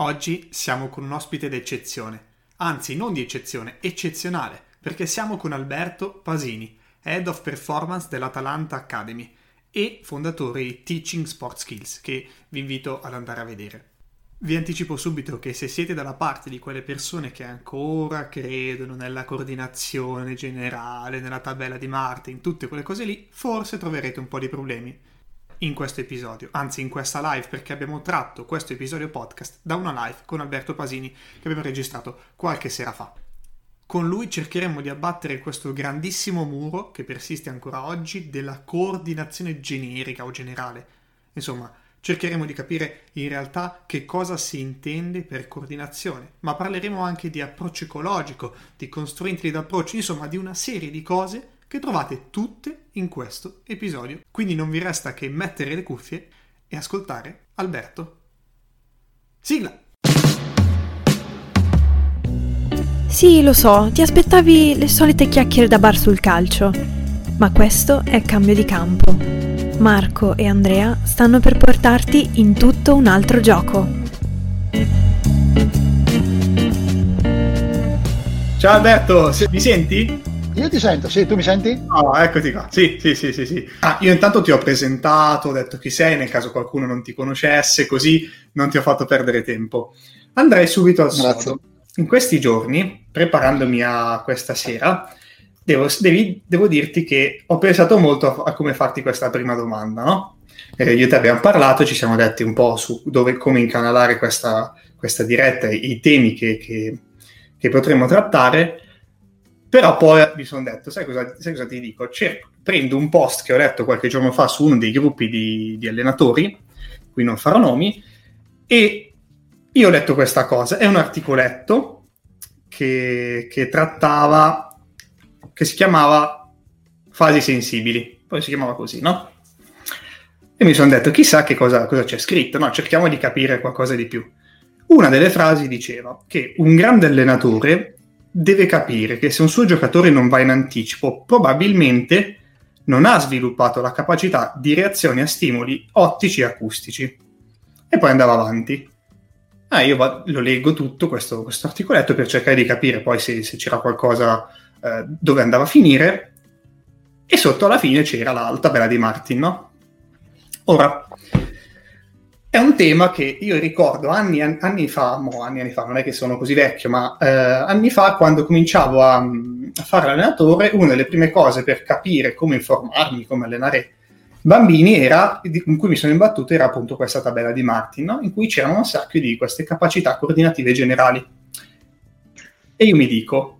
Oggi siamo con un ospite d'eccezione, anzi non di eccezione, eccezionale, perché siamo con Alberto Pasini, Head of Performance dell'Atalanta Academy e fondatore di Teaching Sport Skills, che vi invito ad andare a vedere. Vi anticipo subito che se siete dalla parte di quelle persone che ancora credono nella coordinazione generale, nella tabella di Marte, in tutte quelle cose lì, forse troverete un po' di problemi in questo episodio, anzi in questa live, perché abbiamo tratto questo episodio podcast da una live con Alberto Pasini che abbiamo registrato qualche sera fa. Con lui cercheremo di abbattere questo grandissimo muro che persiste ancora oggi della coordinazione generica o generale. Insomma, Cercheremo di capire in realtà che cosa si intende per coordinazione, ma parleremo anche di approccio ecologico, di constraint d'approccio, insomma di una serie di cose che trovate tutte in questo episodio. Quindi non vi resta che mettere le cuffie e ascoltare Alberto. Sigla! Sì, lo so, ti aspettavi le solite chiacchiere da bar sul calcio, ma questo è cambio di campo. Marco e Andrea stanno per portarti in tutto un altro gioco. Ciao Alberto, mi senti? Io ti sento, sì, tu mi senti? Oh, eccoti qua. Sì, sì, sì, sì, sì. Ah, io intanto ti ho presentato, ho detto chi sei, nel caso qualcuno non ti conoscesse, così non ti ho fatto perdere tempo. Andrei subito al sodo. In questi giorni, preparandomi a questa sera, devo, devi, devo dirti che ho pensato molto a, come farti questa prima domanda, no? Eh, io e te abbiamo parlato, ci siamo detti un po' su dove, come incanalare questa, questa diretta, i, i temi che, che, che, potremmo trattare, però poi mi sono detto, sai cosa, sai cosa ti dico? Cerco, prendo un post che ho letto qualche giorno fa su uno dei gruppi di, di allenatori, qui non farò nomi, e io ho letto questa cosa, è un articoletto che, che trattava che si chiamava Fasi sensibili, poi si chiamava così, no? E mi sono detto, chissà che cosa, cosa c'è scritto, no? Cerchiamo di capire qualcosa di più. Una delle frasi diceva che un grande allenatore deve capire che se un suo giocatore non va in anticipo, probabilmente non ha sviluppato la capacità di reazione a stimoli ottici e acustici. E poi andava avanti. Ah, io va- lo leggo tutto questo, questo articoletto per cercare di capire poi se, se c'era qualcosa eh, dove andava a finire e sotto alla fine c'era la tabella di Martin, no? Ora, è un tema che io ricordo anni, anni fa, mo, anni, anni fa, non è che sono così vecchio, ma eh, anni fa quando cominciavo a, a, fare l'allenatore, una delle prime cose per capire come informarmi, come allenare bambini era, in cui mi sono imbattuto era appunto questa tabella di Martin, no? in cui c'erano un sacco di queste capacità coordinative generali. E io mi dico,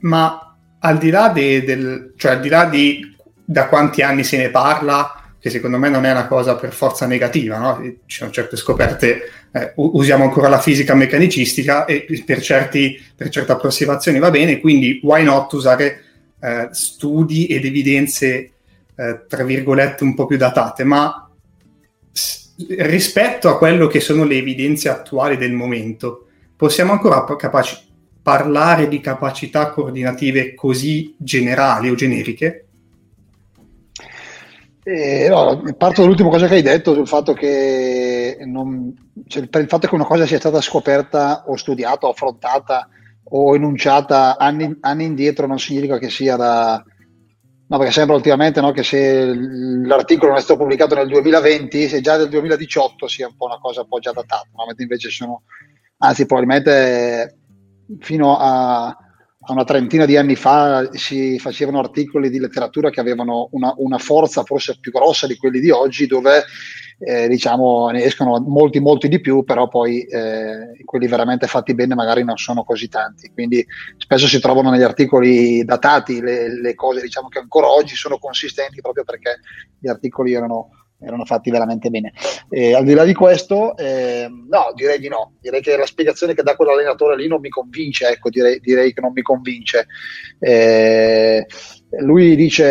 ma al di là, de, del, cioè al di là di da quanti anni se ne parla, che secondo me non è una cosa per forza negativa, no? ci sono certe scoperte, eh, usiamo ancora la fisica meccanicistica e per, certi, per certe approssimazioni va bene, quindi why not usare eh, studi ed evidenze, eh, tra virgolette, un po' più datate, ma s- rispetto a quello che sono le evidenze attuali del momento, possiamo ancora capaci- parlare di capacità coordinative così generali o generiche? Eh, no, parto dall'ultima cosa che hai detto, sul fatto che non, cioè, per il fatto che una cosa sia stata scoperta o studiata o affrontata o enunciata anni, anni indietro non significa che sia da... No, perché sembra ultimamente no, che se l'articolo non è stato pubblicato nel 2020, se già del 2018 sia un po' una cosa un po' già datata, no? mentre invece sono, anzi probabilmente fino a, una trentina di anni fa si facevano articoli di letteratura che avevano una, una forza forse più grossa di quelli di oggi, dove eh, diciamo ne escono molti, molti di più, però poi eh, quelli veramente fatti bene magari non sono così tanti. Quindi spesso si trovano negli articoli datati le, le cose diciamo, che ancora oggi sono consistenti proprio perché gli articoli erano erano fatti veramente bene. Eh, al di là di questo, eh, no, direi di no. Direi che la spiegazione che dà quell'allenatore lì non mi convince, ecco, direi, direi che non mi convince. Eh, lui dice,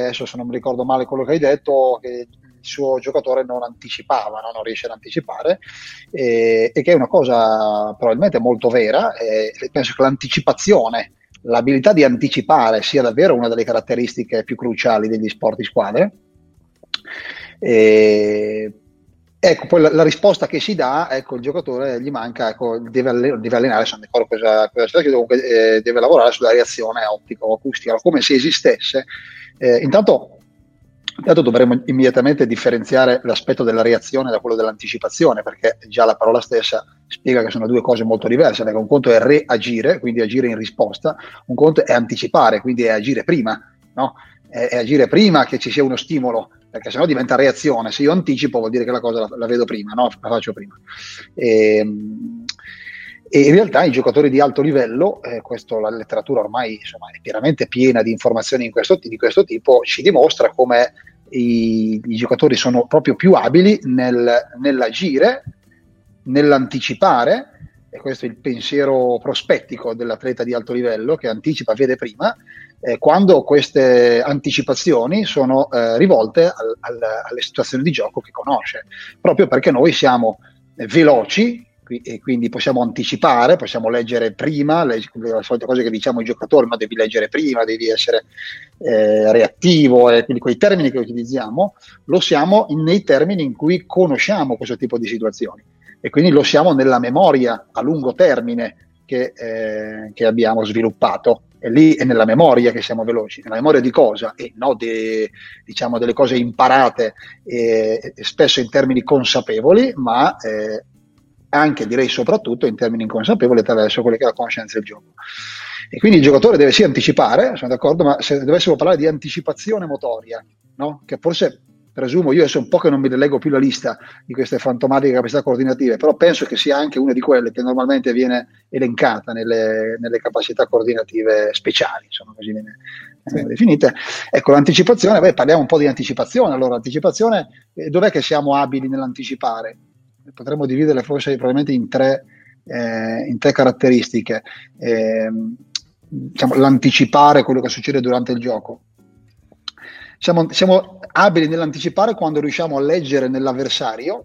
adesso se non mi ricordo male quello che hai detto, che il suo giocatore non anticipava, no? non riesce ad anticipare, e che è una cosa probabilmente molto vera. penso che l'anticipazione, l'abilità di anticipare sia davvero una delle caratteristiche più cruciali degli sport di squadre e, Ecco, poi la, la, risposta che si dà, ecco, il giocatore gli manca, ecco, deve, allenare, deve allenare, sono d'accordo cosa, cosa c'è, comunque eh, deve lavorare sulla reazione ottica o acustica, come se esistesse. Eh, intanto Intanto dovremmo immediatamente differenziare l'aspetto della reazione da quello dell'anticipazione, perché già la parola stessa spiega che sono due cose molto diverse. Perché un conto è reagire, quindi agire in risposta, un conto è anticipare, quindi è agire prima, no? è, agire prima che ci sia uno stimolo, perché sennò diventa reazione. Se io anticipo vuol dire che la cosa la, la vedo prima, no? la faccio prima. E, ehm, e in realtà i giocatori di alto livello, eh, questo, la letteratura ormai insomma, è pienamente piena di informazioni questo, di questo tipo, ci dimostra come i, i, giocatori sono proprio più abili nel, nell'agire, nell'anticipare, e questo è il pensiero prospettico dell'atleta di alto livello che anticipa, vede prima, eh, quando queste anticipazioni sono eh, rivolte al, al, alle situazioni di gioco che conosce, proprio perché noi siamo veloci e quindi possiamo anticipare, possiamo leggere prima, legge, le solite cose che diciamo ai giocatori, ma devi leggere prima, devi essere eh, reattivo, e quindi quei termini che utilizziamo lo siamo nei termini in cui conosciamo questo tipo di situazioni e quindi lo siamo nella memoria a lungo termine che, eh, che abbiamo sviluppato. E lì è nella memoria che siamo veloci, nella memoria di cosa? E no de, diciamo delle cose imparate, eh, spesso in termini consapevoli, ma eh, anche direi soprattutto in termini inconsapevoli attraverso quelle che è la conoscenza del gioco. E quindi il giocatore deve sì anticipare, sono d'accordo, ma se dovessimo parlare di anticipazione motoria, no? che forse presumo, io adesso un po' che non mi leggo più la lista di queste fantomatiche capacità coordinative, però penso che sia anche una di quelle che normalmente viene elencata nelle, nelle capacità coordinative speciali, sono così viene, sì. definite. Ecco, l'anticipazione, beh, parliamo un po' di anticipazione. Allora, anticipazione, eh, dov'è che siamo abili nell'anticipare? potremmo dividerle forse probabilmente in tre, eh, in tre caratteristiche. Eh, diciamo, l'anticipare quello che succede durante il gioco. Siamo, siamo abili nell'anticipare quando riusciamo a leggere nell'avversario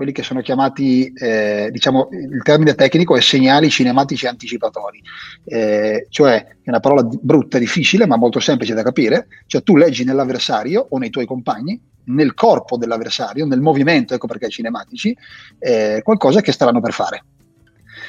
quelli che sono chiamati, eh, diciamo, il termine tecnico è segnali cinematici anticipatori, eh, cioè è una parola brutta, difficile, ma molto semplice da capire, cioè tu leggi nell'avversario o nei tuoi compagni nel corpo dell'avversario, nel movimento, ecco perché cinematici, eh, qualcosa che staranno per fare.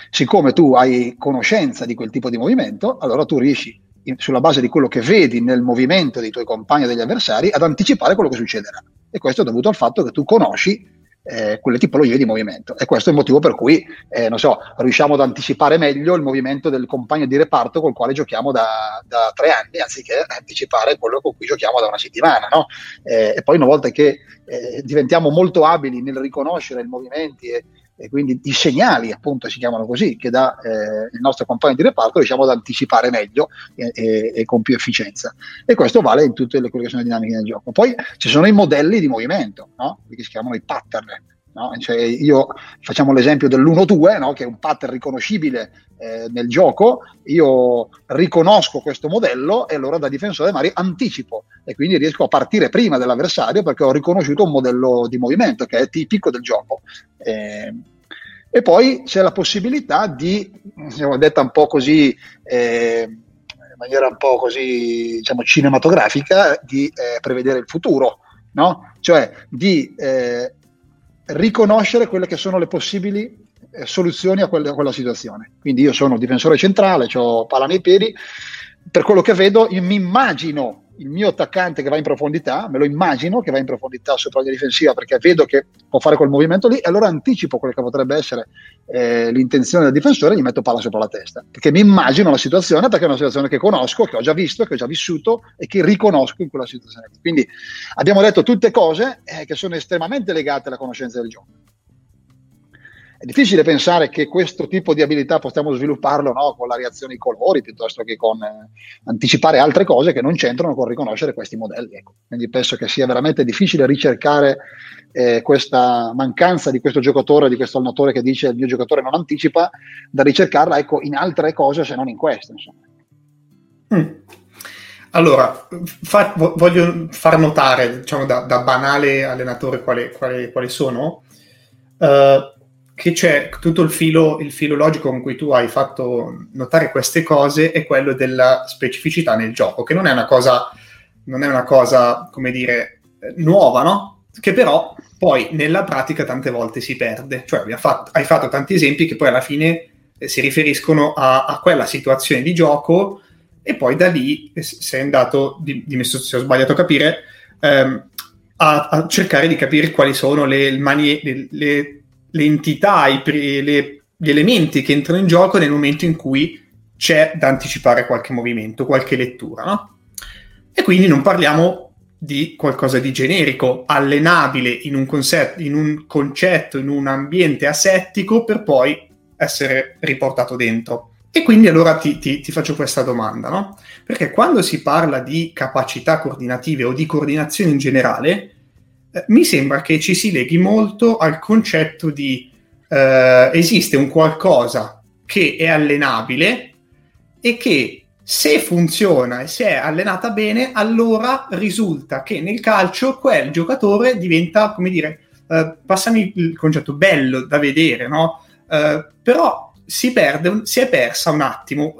Siccome tu hai conoscenza di quel tipo di movimento, allora tu riesci, sulla base di quello che vedi nel movimento dei tuoi compagni o degli avversari, ad anticipare quello che succederà. E questo è dovuto al fatto che tu conosci eh, quelle tipologie di movimento. E questo è il motivo per cui, eh, non so, riusciamo ad anticipare meglio il movimento del compagno di reparto col quale giochiamo da, da tre anni, anziché anticipare quello con cui giochiamo da una settimana. No? Eh, e poi una volta che eh, diventiamo molto abili nel riconoscere i movimenti e, e quindi i segnali, appunto, si chiamano così, che dà eh, il nostro compagno di reparto, riusciamo ad anticipare meglio e, e, e, con più efficienza. E questo vale in tutte le, quelle che sono le dinamiche del gioco. Poi ci sono i modelli di movimento, no? che si chiamano i pattern. No? Cioè io facciamo l'esempio dell'1-2, no? che è un pattern riconoscibile eh, nel gioco, io riconosco questo modello e allora da difensore magari anticipo e quindi riesco a partire prima dell'avversario perché ho riconosciuto un modello di movimento che è tipico del gioco. Eh, e poi c'è la possibilità di, diciamo, detta un po' così, eh, in maniera un po' così, diciamo, cinematografica, di eh, prevedere il futuro, no? Cioè di eh, riconoscere quelle che sono le possibili eh, soluzioni a quella, a quella, situazione. Quindi io sono difensore centrale, ho palla nei piedi, per quello che vedo mi immagino il mio attaccante che va in profondità, me lo immagino che va in profondità sopra la difensiva perché vedo che può fare quel movimento lì allora anticipo quello che potrebbe essere eh, l'intenzione del difensore e gli metto palla sopra la testa perché mi immagino la situazione perché è una situazione che conosco, che ho già visto, che ho già vissuto e che riconosco in quella situazione. Quindi abbiamo detto tutte cose eh, che sono estremamente legate alla conoscenza del gioco. È difficile pensare che questo tipo di abilità possiamo svilupparlo no, con la reazione ai colori piuttosto che con eh, anticipare altre cose che non c'entrano con riconoscere questi modelli. Ecco. Quindi penso che sia veramente difficile ricercare eh, questa mancanza di questo giocatore, di questo allenatore che dice il mio giocatore non anticipa, da ricercarla ecco, in altre cose se non in queste. Mm. Allora, fa, voglio far notare, diciamo, da, da banale allenatore quali, quali, quali sono. Uh, che c'è tutto il filo, il filo logico con cui tu hai fatto notare queste cose è quello della specificità nel gioco, che non è una cosa, non è una cosa come dire, nuova, no? che però poi nella pratica tante volte si perde. Cioè fatto, hai fatto tanti esempi che poi alla fine eh, si riferiscono a, a, quella situazione di gioco e poi da lì eh, sei andato, di, di messo, se ho sbagliato a capire, ehm, a, a, cercare di capire quali sono le, manie, le, le, le entità, i, le, gli elementi che entrano in gioco nel momento in cui c'è da anticipare qualche movimento, qualche lettura, no? E quindi non parliamo di qualcosa di generico, allenabile in un, concept, in un concetto, in un ambiente asettico per poi essere riportato dentro. E quindi allora ti, ti, ti faccio questa domanda, no? Perché quando si parla di capacità coordinative o di coordinazione in generale, eh, mi sembra che ci si leghi molto al concetto di eh, esiste un qualcosa che è allenabile e che se funziona e se è allenata bene, allora risulta che nel calcio quel giocatore diventa, come dire, eh, passami il concetto, bello da vedere, no? Eh, però si perde, si è persa un attimo,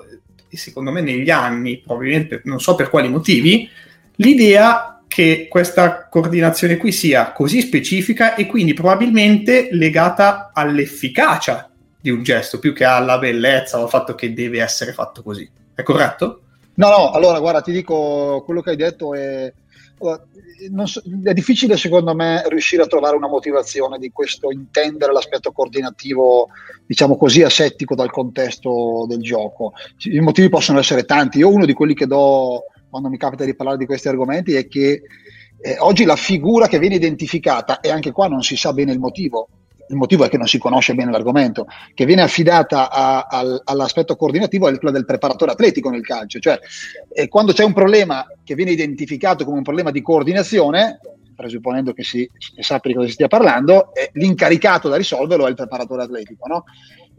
secondo me negli anni, probabilmente non so per quali motivi, l'idea che questa coordinazione qui sia così specifica e quindi probabilmente legata all'efficacia di un gesto più che alla bellezza o al fatto che deve essere fatto così. È corretto? No, no, allora guarda, ti dico quello che hai detto è, so, è difficile secondo me riuscire a trovare una motivazione di questo intendere l'aspetto coordinativo, diciamo così, asettico dal contesto del gioco. I motivi possono essere tanti. Io uno di quelli che do quando mi capita di parlare di questi argomenti è che eh, oggi la figura che viene identificata, e anche qua non si sa bene il motivo, il motivo è che non si conosce bene l'argomento, che viene affidata a, a, all'aspetto coordinativo è quella del preparatore atletico nel calcio, cioè eh, quando c'è un problema che viene identificato come un problema di coordinazione, presupponendo che si, sappia di cosa si stia parlando, eh, l'incaricato da risolverlo è il preparatore atletico. No?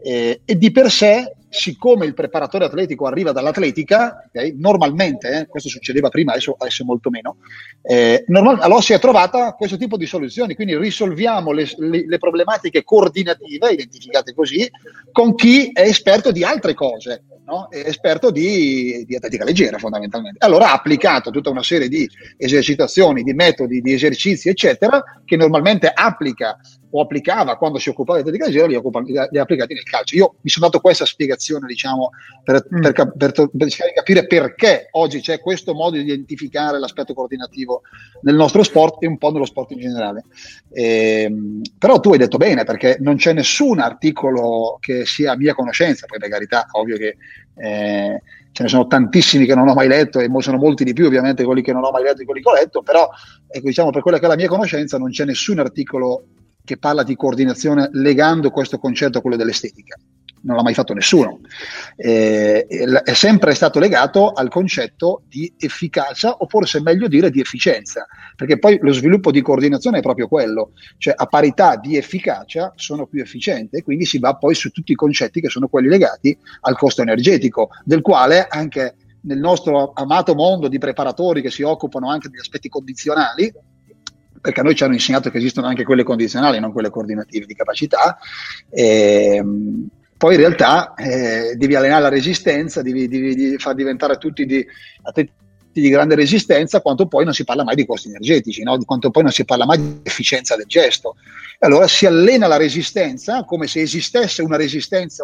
Eh, e di per sé, siccome il preparatore atletico arriva dall'atletica, okay, normalmente, eh, questo succedeva prima, adesso, adesso molto meno, eh, normal- allora si è trovata questo tipo di soluzioni, quindi risolviamo le, le, le, problematiche coordinative, identificate così, con chi è esperto di altre cose, no? è esperto di, di atletica leggera fondamentalmente. Allora ha applicato tutta una serie di esercitazioni, di metodi, di esercizi, eccetera, che normalmente applica o applicava quando si occupava di leggera, li, occupa, li, ha applicati nel calcio. Io mi sono dato questa spiegazione, diciamo, per, mm. per, per, per, capire perché oggi c'è questo modo di identificare l'aspetto coordinativo nel nostro sport e un po' nello sport in generale. E, ehm, però tu hai detto bene, perché non c'è nessun articolo che sia a mia conoscenza, poi per carità, ovvio che... Eh, ce ne sono tantissimi che non ho mai letto e sono molti di più ovviamente quelli che non ho mai letto e quelli che ho letto, però ecco, diciamo, per quella che è la mia conoscenza non c'è nessun articolo che parla di coordinazione legando questo concetto a quello dell'estetica. Non l'ha mai fatto nessuno. Eh, è sempre stato legato al concetto di efficacia, o forse meglio dire di efficienza, perché poi lo sviluppo di coordinazione è proprio quello, cioè a parità di efficacia sono più efficienti e quindi si va poi su tutti i concetti che sono quelli legati al costo energetico, del quale anche nel nostro amato mondo di preparatori che si occupano anche degli aspetti condizionali, perché a noi ci hanno insegnato che esistono anche quelle condizionali, non quelle coordinative di capacità. E, ehm, poi in realtà eh, devi allenare la resistenza, devi, devi, devi far diventare tutti di, atleti di grande resistenza, quanto poi non si parla mai di costi energetici, no? quanto poi non si parla mai di efficienza del gesto. Allora si allena la resistenza come se esistesse una resistenza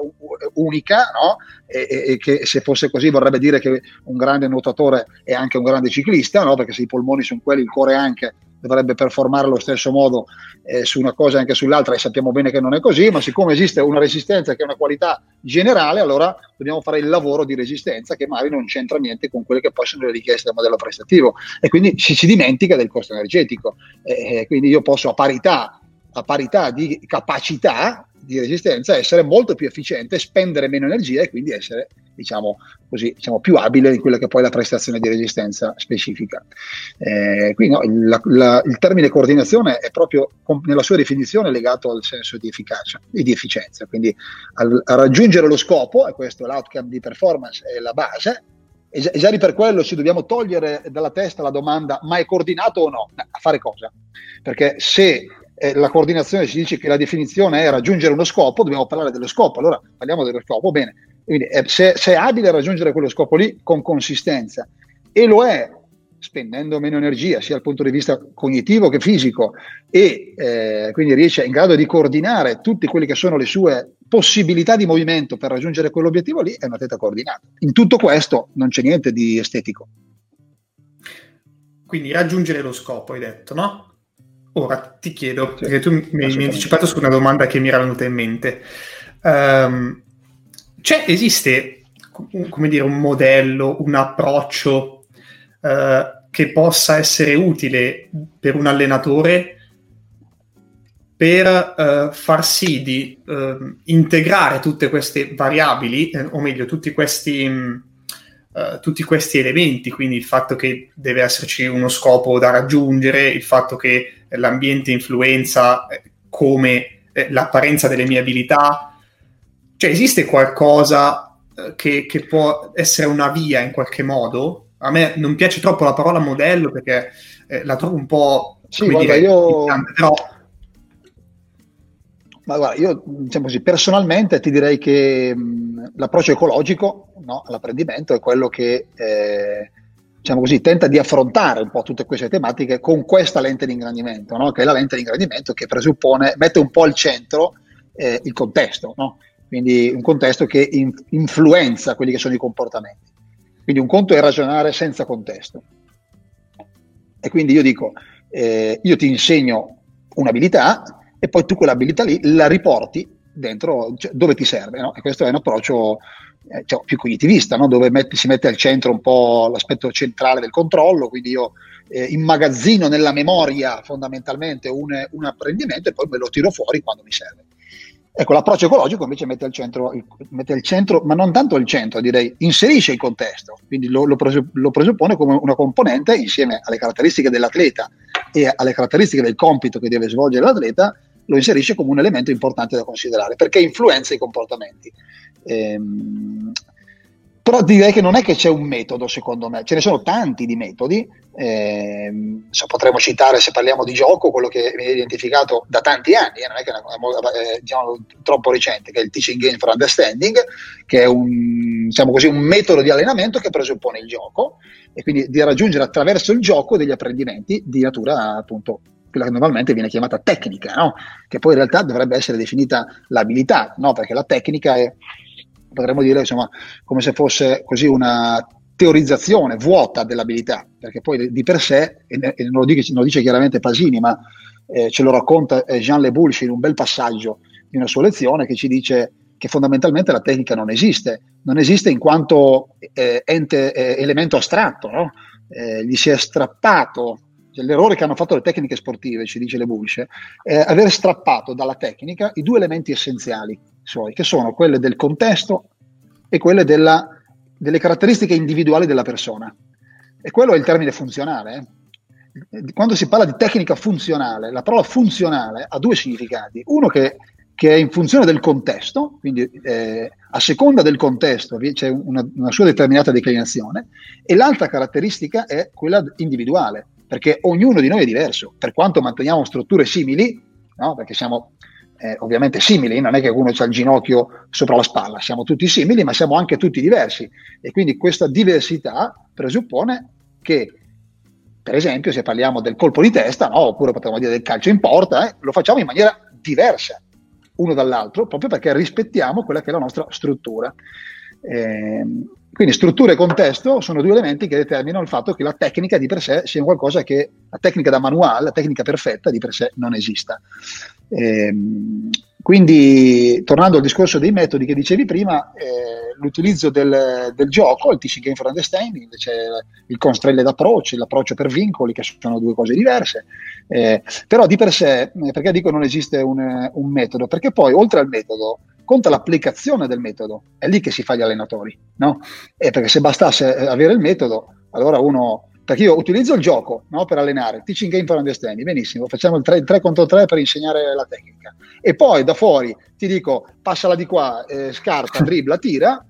unica, no? e, e, che se fosse così vorrebbe dire che un grande nuotatore è anche un grande ciclista, no? perché se i polmoni sono quelli, il cuore anche, dovrebbe performare allo stesso modo eh, su una cosa e anche sull'altra e sappiamo bene che non è così, ma siccome esiste una resistenza che è una qualità generale, allora dobbiamo fare il lavoro di resistenza che magari non c'entra niente con quelle che poi sono le richieste del modello prestativo e quindi ci si dimentica del costo energetico. Eh, quindi io posso a parità, a parità di capacità di resistenza essere molto più efficiente, spendere meno energia e quindi essere diciamo così, diciamo, più abile in quella che poi è la prestazione di resistenza specifica. Eh, quindi no, il, la, il, termine coordinazione è proprio nella sua definizione legato al senso di efficacia e di efficienza, quindi al, a raggiungere lo scopo, e questo l'outcome di performance, è la base, e già, già per quello ci dobbiamo togliere dalla testa la domanda ma è coordinato o no? A fare cosa? Perché se eh, la coordinazione ci dice che la definizione è raggiungere uno scopo, dobbiamo parlare dello scopo. Allora parliamo dello scopo, bene. Quindi eh, se, se, è abile a raggiungere quello scopo lì con consistenza e lo è spendendo meno energia sia dal punto di vista cognitivo che fisico e eh, quindi riesce in grado di coordinare tutte quelle che sono le sue possibilità di movimento per raggiungere quell'obiettivo lì, è un atleta coordinato. In tutto questo non c'è niente di estetico. Quindi raggiungere lo scopo, hai detto, no? Ora ti chiedo, sì, perché tu mi, hai anticipato su una domanda che mi era venuta in mente. Um, c'è, esiste, come dire, un modello, un approccio uh, che possa essere utile per un allenatore per uh, far sì di uh, integrare tutte queste variabili, eh, o meglio, tutti questi, mh, uh, tutti questi elementi, quindi il fatto che deve esserci uno scopo da raggiungere, il fatto che l'ambiente influenza eh, come eh, l'apparenza delle mie abilità. Cioè, esiste qualcosa eh, che, che, può essere una via in qualche modo? A me non piace troppo la parola modello perché eh, la trovo un po'... Sì, guarda, dire, io... Però... Ma guarda, io diciamo così, personalmente ti direi che mh, l'approccio ecologico no, all'apprendimento è quello che eh, diciamo così, tenta di affrontare un po' tutte queste tematiche con questa lente di ingrandimento, no? che è la lente di ingrandimento che presuppone, mette un po' al centro eh, il contesto, no? quindi un contesto che in, influenza quelli che sono i comportamenti. Quindi un conto è ragionare senza contesto. E quindi io dico, eh, io ti insegno un'abilità e poi tu quell'abilità lì la riporti dentro cioè, dove ti serve. No? E questo è un approccio cioè, più cognitivista, no? dove metti, si mette al centro un po' l'aspetto centrale del controllo, quindi io eh, immagazzino nella memoria fondamentalmente un, un, apprendimento e poi me lo tiro fuori quando mi serve. Ecco, l'approccio ecologico invece mette al centro, mette al centro ma non tanto al centro, direi, inserisce il contesto, quindi lo, lo, lo presuppone come una componente insieme alle caratteristiche dell'atleta e alle caratteristiche del compito che deve svolgere l'atleta, lo inserisce come un elemento importante da considerare perché influenza i comportamenti. Ehm, però direi che non è che c'è un metodo, secondo me, ce ne sono tanti di metodi. Eh, so, potremmo citare, se parliamo di gioco, quello che viene identificato da tanti anni, eh, non è che è una, eh, diciamo, troppo recente, che è il Teaching Game for Understanding, che è un, diciamo così, un metodo di allenamento che presuppone il gioco e quindi di raggiungere attraverso il gioco degli apprendimenti di natura appunto quella che normalmente viene chiamata tecnica, no? che poi in realtà dovrebbe essere definita l'abilità, no? perché la tecnica è potremmo dire insomma, come se fosse così una teorizzazione vuota dell'abilità, perché poi di per sé, e non lo dice, non lo dice chiaramente Pasini, ma eh, ce lo racconta eh, Jean Le Boulch in un bel passaggio di una sua lezione che ci dice che fondamentalmente la tecnica non esiste, non esiste in quanto eh, ente, eh, elemento astratto, no? Eh, gli si è strappato cioè, l'errore che hanno fatto le tecniche sportive, ci dice Le Bulce, è aver strappato dalla tecnica i due elementi essenziali suoi, che sono quelle del contesto e quelle della, delle caratteristiche individuali della persona. E quello è il termine funzionale. Eh. Quando si parla di tecnica funzionale, la parola funzionale ha due significati. Uno che, che è in funzione del contesto, quindi eh, a seconda del contesto c'è una, una sua determinata declinazione, e l'altra caratteristica è quella individuale, perché ognuno di noi è diverso, per quanto manteniamo strutture simili, no? perché siamo eh, ovviamente simili, non è che uno ha il ginocchio sopra la spalla, siamo tutti simili, ma siamo anche tutti diversi e quindi questa diversità presuppone che, per esempio, se parliamo del colpo di testa, no? oppure potremmo dire del calcio in porta, eh, lo facciamo in maniera diversa uno dall'altro, proprio perché rispettiamo quella che è la nostra struttura. Eh, quindi struttura e contesto sono due elementi che determinano il fatto che la tecnica di per sé sia qualcosa che la tecnica da manuale, la tecnica perfetta di per sé non esista. Ehm, quindi, tornando al discorso dei metodi che dicevi prima, eh, l'utilizzo del, del, gioco, il teaching game for understanding, invece il constrained approach, l'approccio per vincoli, che sono due cose diverse. Eh, però di per sé, eh, perché dico non esiste un, un metodo? Perché poi, oltre al metodo, conta l'applicazione del metodo, è lì che si fa gli allenatori, no? E perché se bastasse eh, avere il metodo, allora uno perché io utilizzo il gioco no, per allenare, teaching game for understanding, benissimo, facciamo il 3, 3 contro 3 per insegnare la tecnica. E poi da fuori ti dico, passala di qua, eh, scarta, dribbla, tira,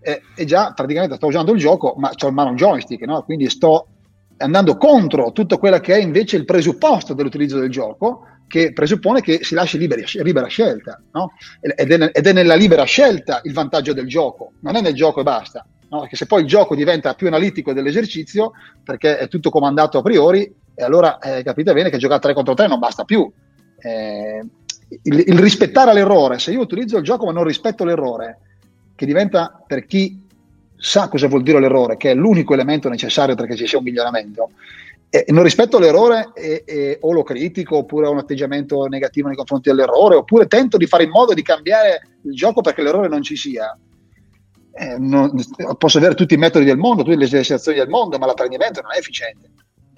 eh, e già praticamente sto usando il gioco, ma ho in mano un joystick, no? quindi sto andando contro tutto quello che è invece il presupposto dell'utilizzo del gioco, che presuppone che si lasci libera, libera scelta, no? ed, è, ed, è, nella libera scelta il vantaggio del gioco, non è nel gioco e basta, no? perché se poi il gioco diventa più analitico dell'esercizio, perché è tutto comandato a priori, e allora eh, capite bene che giocare 3 contro 3 non basta più. Eh, il, il, rispettare l'errore, se io utilizzo il gioco ma non rispetto l'errore, che diventa per chi sa cosa vuol dire l'errore, che è l'unico elemento necessario perché ci sia un miglioramento, e non rispetto l'errore e, e, o lo critico oppure ho un atteggiamento negativo nei confronti dell'errore oppure tento di fare in modo di cambiare il gioco perché l'errore non ci sia. Eh, non, posso avere tutti i metodi del mondo, tutte le esercitazioni del mondo, ma l'apprendimento non è efficiente.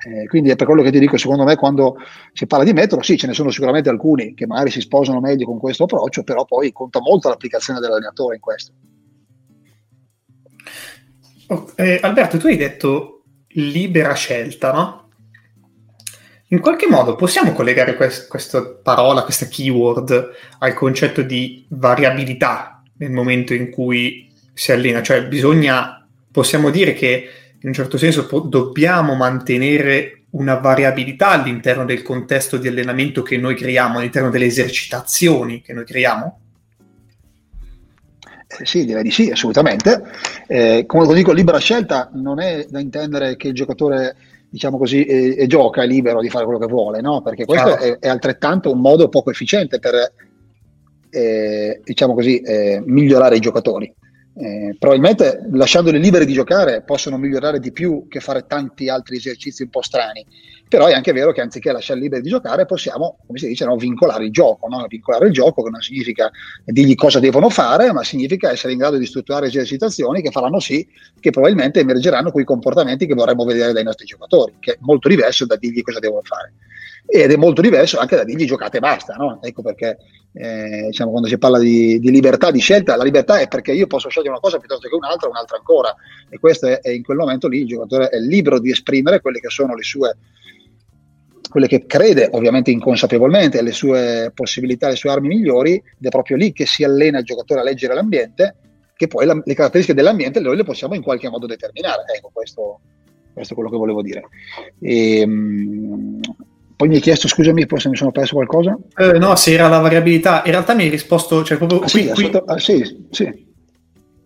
Eh, quindi è per quello che ti dico, secondo me quando si parla di metodo, sì, ce ne sono sicuramente alcuni che magari si sposano meglio con questo approccio, però poi conta molto l'applicazione dell'allenatore in questo. Oh, eh, Alberto, tu hai detto libera scelta, no? In qualche modo possiamo collegare quest- questa parola, questa keyword, al concetto di variabilità nel momento in cui si allena, cioè bisogna, possiamo dire che in un certo senso po- dobbiamo mantenere una variabilità all'interno del contesto di allenamento che noi creiamo, all'interno delle esercitazioni che noi creiamo? Eh, sì, direi di sì, assolutamente. Eh, come dico, libera scelta non è da intendere che il giocatore diciamo così, e, e, gioca, è libero di fare quello che vuole, no? Perché questo certo. è, è, altrettanto un modo poco efficiente per, eh, diciamo così, eh, migliorare i giocatori. Eh, probabilmente lasciandoli liberi di giocare possono migliorare di più che fare tanti altri esercizi un po' strani però è anche vero che anziché lasciare liberi di giocare possiamo, come si dice, no, vincolare il gioco, no? vincolare il gioco che non significa dirgli cosa devono fare, ma significa essere in grado di strutturare esercitazioni che faranno sì che probabilmente emergeranno quei comportamenti che vorremmo vedere dai nostri giocatori, che è molto diverso da dirgli cosa devono fare. Ed è molto diverso anche da dirgli giocate e basta, no? Ecco perché eh, diciamo, quando si parla di, di, libertà di scelta, la libertà è perché io posso scegliere una cosa piuttosto che un'altra, un'altra ancora. E questo è, è in quel momento lì il giocatore è libero di esprimere quelle che sono le sue quelle che crede ovviamente inconsapevolmente alle sue possibilità, alle sue armi migliori, ed è proprio lì che si allena il giocatore a leggere l'ambiente, che poi la, le caratteristiche dell'ambiente noi le possiamo in qualche modo determinare. Ecco, questo, questo è quello che volevo dire. E, um, poi mi hai chiesto, scusami, se mi sono perso qualcosa? Eh, no, se era la variabilità. In realtà mi hai risposto, cioè proprio ah, sì, qui, ah, sì, sì.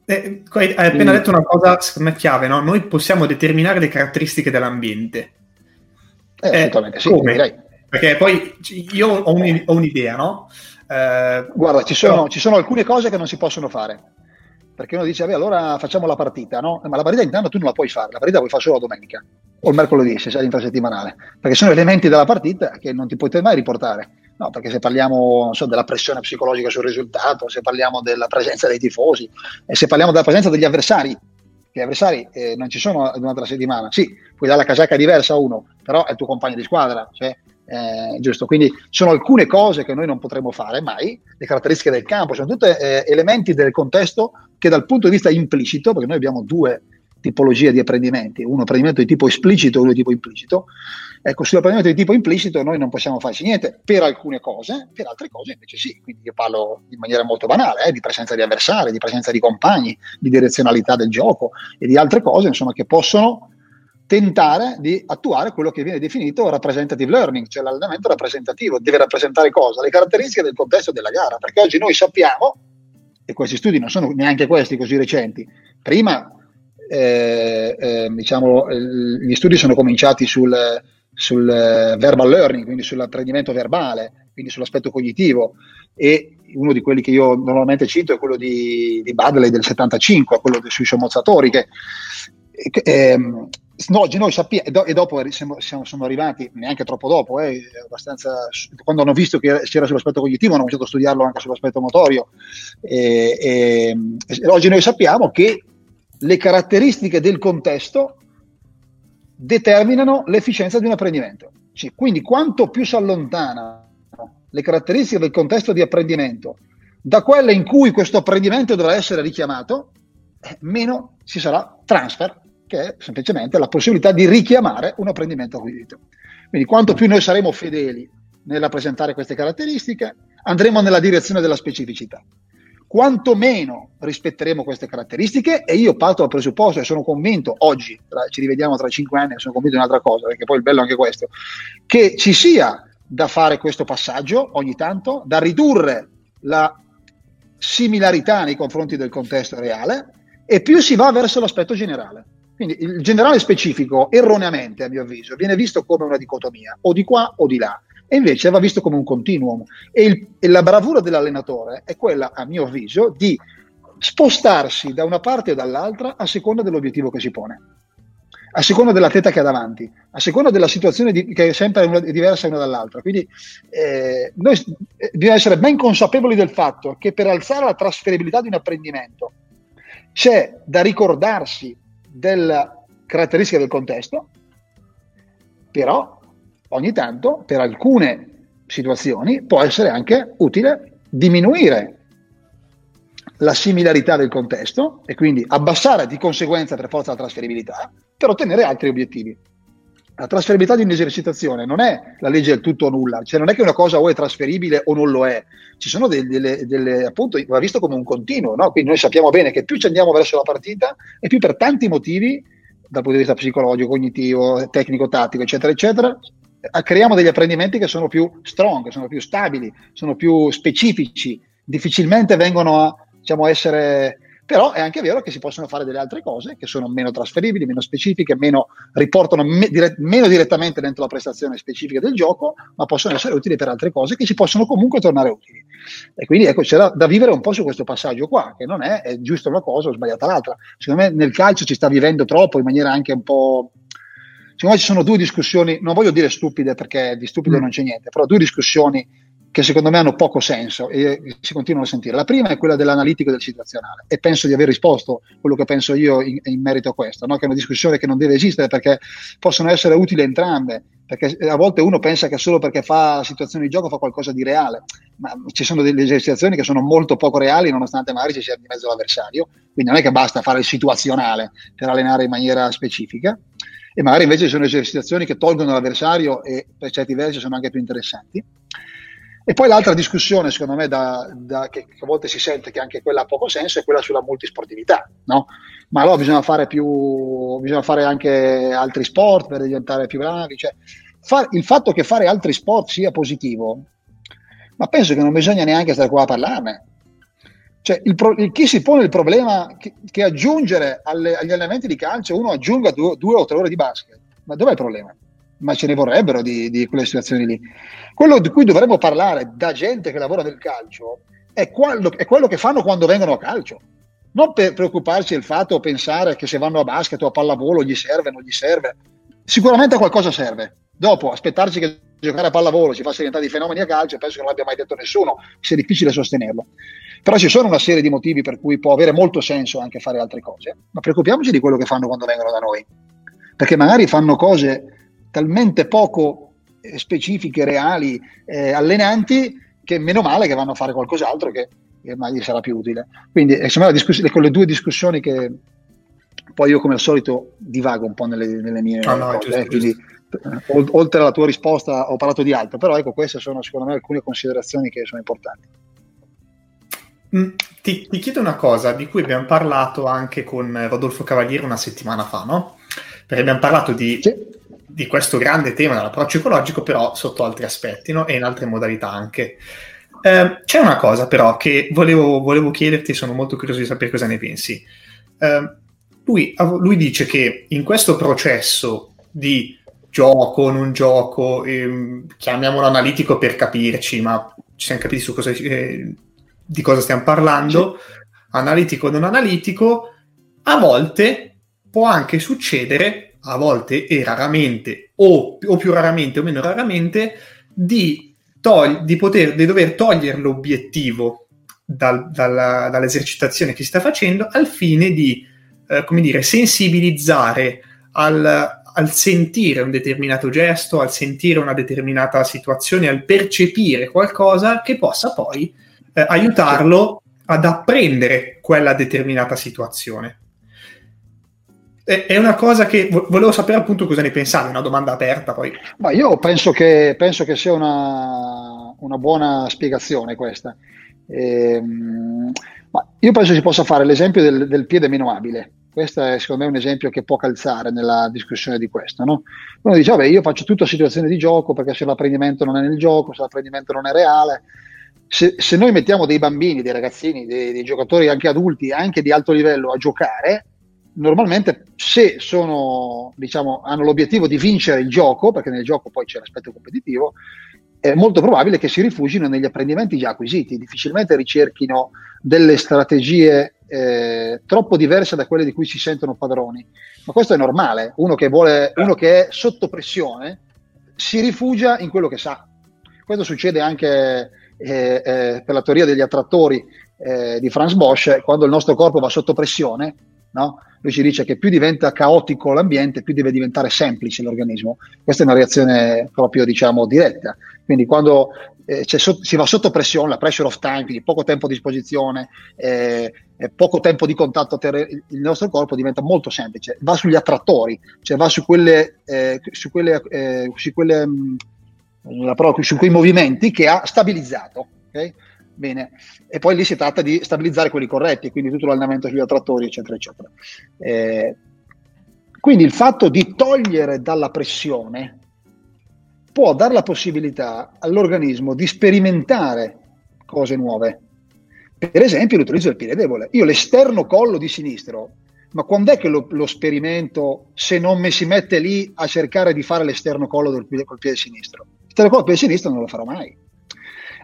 Eh, hai appena detto una cosa, secondo me, chiave, no? Noi possiamo determinare le caratteristiche dell'ambiente. Eh, assolutamente sì. Perché poi io ho, un, ho un'idea, no? Eh, Guarda, ci sono, però... ci sono, alcune cose che non si possono fare. Perché uno dice, beh, allora facciamo la partita, no? Ma la partita intanto tu non la puoi fare, la partita puoi fare solo la domenica o il mercoledì, se sei infrasettimanale. Perché sono elementi della partita che non ti puoi mai riportare. No, perché se parliamo so, della pressione psicologica sul risultato, se parliamo della presenza dei tifosi, e se parliamo della presenza degli avversari, gli avversari eh, non ci sono durante la settimana. Sì, puoi dare la casacca diversa a uno, però è il tuo compagno di squadra. Cioè, eh, giusto? Quindi sono alcune cose che noi non potremo fare mai, le caratteristiche del campo, sono tutti eh, elementi del contesto che dal punto di vista implicito, perché noi abbiamo due tipologie di apprendimenti, uno apprendimento di tipo esplicito e uno di tipo implicito, Ecco, sull'apprendimento di tipo implicito noi non possiamo farci niente per alcune cose, per altre cose invece sì. Quindi io parlo in maniera molto banale eh, di presenza di avversari, di presenza di compagni, di direzionalità del gioco e di altre cose insomma, che possono tentare di attuare quello che viene definito representative learning, cioè l'allenamento rappresentativo. Deve rappresentare cosa? Le caratteristiche del contesto della gara, perché oggi noi sappiamo, e questi studi non sono neanche questi così recenti, prima eh, eh, diciamo, gli studi sono cominciati sul sul eh, verbal learning, quindi sull'apprendimento verbale, quindi sull'aspetto cognitivo e uno di quelli che io normalmente cito è quello di, di Badley del 75, quello sui sommozzatori che ehm, oggi noi sappiamo, e, do, dopo siamo, siamo, sono arrivati, neanche troppo dopo, eh, quando hanno visto che c'era sull'aspetto cognitivo, hanno cominciato a studiarlo anche sull'aspetto motorio. E, e oggi noi sappiamo che le caratteristiche del contesto determinano l'efficienza di un apprendimento. Cioè, quindi quanto più si allontanano le caratteristiche del contesto di apprendimento da quelle in cui questo apprendimento dovrà essere richiamato, eh, meno ci sarà transfer, che è semplicemente la possibilità di richiamare un apprendimento acquisito. Quindi quanto più noi saremo fedeli nel rappresentare queste caratteristiche, andremo nella direzione della specificità quanto meno rispetteremo queste caratteristiche e io parto dal presupposto e sono convinto oggi, tra, ci rivediamo tra cinque anni, sono convinto di un'altra cosa, perché poi il bello è anche questo, che ci sia da fare questo passaggio ogni tanto, da ridurre la similarità nei confronti del contesto reale e più si va verso l'aspetto generale. Quindi il generale specifico, erroneamente a mio avviso, viene visto come una dicotomia, o di qua o di là, e invece va visto come un continuum. E, il, e la bravura dell'allenatore è quella, a mio avviso, di spostarsi da una parte o dall'altra a seconda dell'obiettivo che si pone, a seconda dell'atleta che ha davanti, a seconda della situazione di, che è sempre una, diversa una dall'altra. Quindi eh, noi eh, bisogna essere ben consapevoli del fatto che per alzare la trasferibilità di un apprendimento c'è da ricordarsi della caratteristica del contesto, però ogni tanto per alcune situazioni può essere anche utile diminuire la similarità del contesto e quindi abbassare di conseguenza per forza la trasferibilità per ottenere altri obiettivi. La trasferibilità di un'esercitazione non è la legge del tutto o nulla, cioè non è che una cosa o è trasferibile o non lo è, ci sono delle, delle, appunto, va visto come un continuo, no? quindi noi sappiamo bene che più ci andiamo verso la partita e più per tanti motivi, dal punto di vista psicologico, cognitivo, tecnico, tattico, eccetera, eccetera, creiamo degli apprendimenti che sono più strong, sono più stabili, sono più specifici, difficilmente vengono a diciamo, essere... Però è anche vero che si possono fare delle altre cose che sono meno trasferibili, meno specifiche, meno, riportano me, dire, meno direttamente dentro la prestazione specifica del gioco, ma possono essere utili per altre cose che ci possono comunque tornare utili. E quindi ecco, c'è da, da vivere un po' su questo passaggio qua, che non è, è giusto una cosa o sbagliata l'altra. Secondo me nel calcio ci sta vivendo troppo in maniera anche un po' secondo me ci sono due discussioni, non voglio dire stupide perché di stupido mm. non c'è niente, però due discussioni che secondo me hanno poco senso e si continuano a sentire. La prima è quella dell'analitico e del situazionale e penso di aver risposto quello che penso io in, in merito a questo, no? che è una discussione che non deve esistere perché possono essere utili entrambe, perché a volte uno pensa che solo perché fa la situazione di gioco fa qualcosa di reale, ma ci sono delle esercitazioni che sono molto poco reali nonostante magari ci sia di mezzo l'avversario, quindi non è che basta fare il situazionale per allenare in maniera specifica e magari invece ci sono esercitazioni che tolgono l'avversario e per certi versi sono anche più interessanti. E poi l'altra discussione, secondo me, da, da, che, a volte si sente che anche quella ha poco senso, è quella sulla multisportività, no? Ma allora bisogna fare più, bisogna fare anche altri sport per diventare più bravi. Cioè, far, il fatto che fare altri sport sia positivo, ma penso che non bisogna neanche stare qua a parlarne. Cioè, il pro, chi si pone il problema che, che aggiungere alle, agli allenamenti di calcio uno aggiunga due, due o tre ore di basket, ma dov'è il problema? ma ce ne vorrebbero di, di, quelle situazioni lì. Quello di cui dovremmo parlare da gente che lavora nel calcio è quello, è quello che fanno quando vengono a calcio. Non per preoccuparsi del fatto o pensare che se vanno a basket o a pallavolo gli serve non gli serve. Sicuramente qualcosa serve. Dopo, aspettarci che giocare a pallavolo ci faccia diventare di fenomeni a calcio, penso che non l'abbia mai detto nessuno, sia difficile sostenerlo. Però ci sono una serie di motivi per cui può avere molto senso anche fare altre cose, ma preoccupiamoci di quello che fanno quando vengono da noi. Perché magari fanno cose talmente poco eh, specifiche, reali, eh, allenanti, che meno male che vanno a fare qualcos'altro che, che mai gli sarà più utile. Quindi eh, insomma, discuss- con le due discussioni che poi io come al solito divago un po' nelle, nelle mie oh, no, cose, giusto, eh, quindi eh, oltre alla tua risposta ho parlato di altro, però ecco queste sono secondo me alcune considerazioni che sono importanti. Mm, ti, ti, chiedo una cosa di cui abbiamo parlato anche con Rodolfo Cavaliere una settimana fa, no? Perché abbiamo parlato di sì di questo grande tema dell'approccio ecologico, però sotto altri aspetti no? e in altre modalità anche. Eh, c'è una cosa però che volevo, volevo, chiederti, sono molto curioso di sapere cosa ne pensi. Eh, lui, lui, dice che in questo processo di gioco, non gioco, ehm, chiamiamolo analitico per capirci, ma ci siamo capiti su cosa, eh, di cosa stiamo parlando, analitico o non analitico, a volte può anche succedere a volte e raramente, o, o più raramente o meno raramente, di, togli- di, poter, di dover togliere l'obiettivo dal, dalla, dall'esercitazione che si sta facendo al fine di, eh, come dire, sensibilizzare al, al sentire un determinato gesto, al sentire una determinata situazione, al percepire qualcosa che possa poi eh, aiutarlo ad apprendere quella determinata situazione è una cosa che volevo sapere appunto cosa ne pensate, una domanda aperta poi. Ma io penso che, penso che sia una, una, buona spiegazione questa. Ehm, io penso si possa fare l'esempio del, del, piede meno abile. Questo è secondo me un esempio che può calzare nella discussione di questo. No? Uno dice, vabbè, io faccio tutta situazione di gioco perché se l'apprendimento non è nel gioco, se l'apprendimento non è reale, Se, se, noi mettiamo dei bambini, dei ragazzini, dei, dei, giocatori anche adulti, anche di alto livello a giocare, normalmente se sono, diciamo, hanno l'obiettivo di vincere il gioco, perché nel gioco poi c'è l'aspetto competitivo, è molto probabile che si rifugino negli apprendimenti già acquisiti, difficilmente ricerchino delle strategie eh, troppo diverse da quelle di cui si sentono padroni. Ma questo è normale, uno che, vuole, uno che è sotto pressione si rifugia in quello che sa. Questo succede anche eh, eh, per la teoria degli attrattori eh, di Franz Bosch, quando il nostro corpo va sotto pressione, no? lui ci dice che più diventa caotico l'ambiente, più deve diventare semplice l'organismo. Questa è una reazione proprio, diciamo, diretta. Quindi quando eh, so- si va sotto pressione, la pressure of time, quindi poco tempo a disposizione, eh, poco tempo di contatto tra il nostro corpo diventa molto semplice. Va sugli attrattori, cioè va su quelle, su quelle, su, quelle mh, mm, su quei movimenti che ha stabilizzato. Okay? Bene, e poi lì si tratta di stabilizzare quelli corretti, quindi tutto l'allenamento sugli attrattori, eccetera, eccetera. Eh, quindi il fatto di togliere dalla pressione può dare la possibilità all'organismo di sperimentare cose nuove. Per esempio l'utilizzo del piede debole. Io l'esterno collo di sinistro, ma quando è che lo, lo sperimento se non mi si mette lì a cercare di fare l'esterno collo del col piede sinistro? Piede sinistro non lo farò mai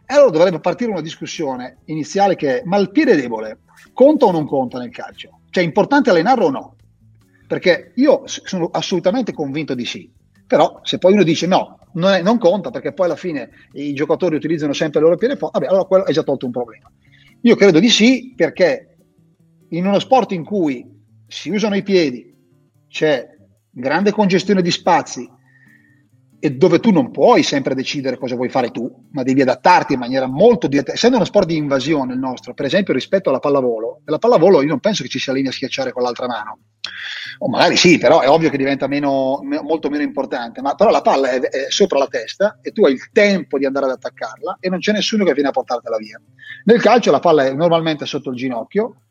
e allora dovrebbe partire una discussione iniziale che è, ma il piede debole conta o non conta nel calcio? Cioè è importante allenarlo o no? Perché io sono assolutamente convinto di sì. Però se poi uno dice no, non, è, non conta perché poi alla fine i giocatori utilizzano sempre il loro piede forte, vabbè, allora quello è già tolto un problema. Io credo di sì perché in uno sport in cui si usano i piedi, c'è grande congestione di spazi, e dove tu non puoi sempre decidere cosa vuoi fare tu, ma devi adattarti in maniera molto diretta. Essendo uno sport di invasione il nostro, per esempio rispetto alla pallavolo, la pallavolo io non penso che ci sia linea a schiacciare con l'altra mano. O magari sì, però è ovvio che diventa meno, molto meno importante, ma però la palla è, è, sopra la testa e tu hai il tempo di andare ad attaccarla e non c'è nessuno che viene a portartela via. Nel calcio la palla è normalmente sotto il ginocchio,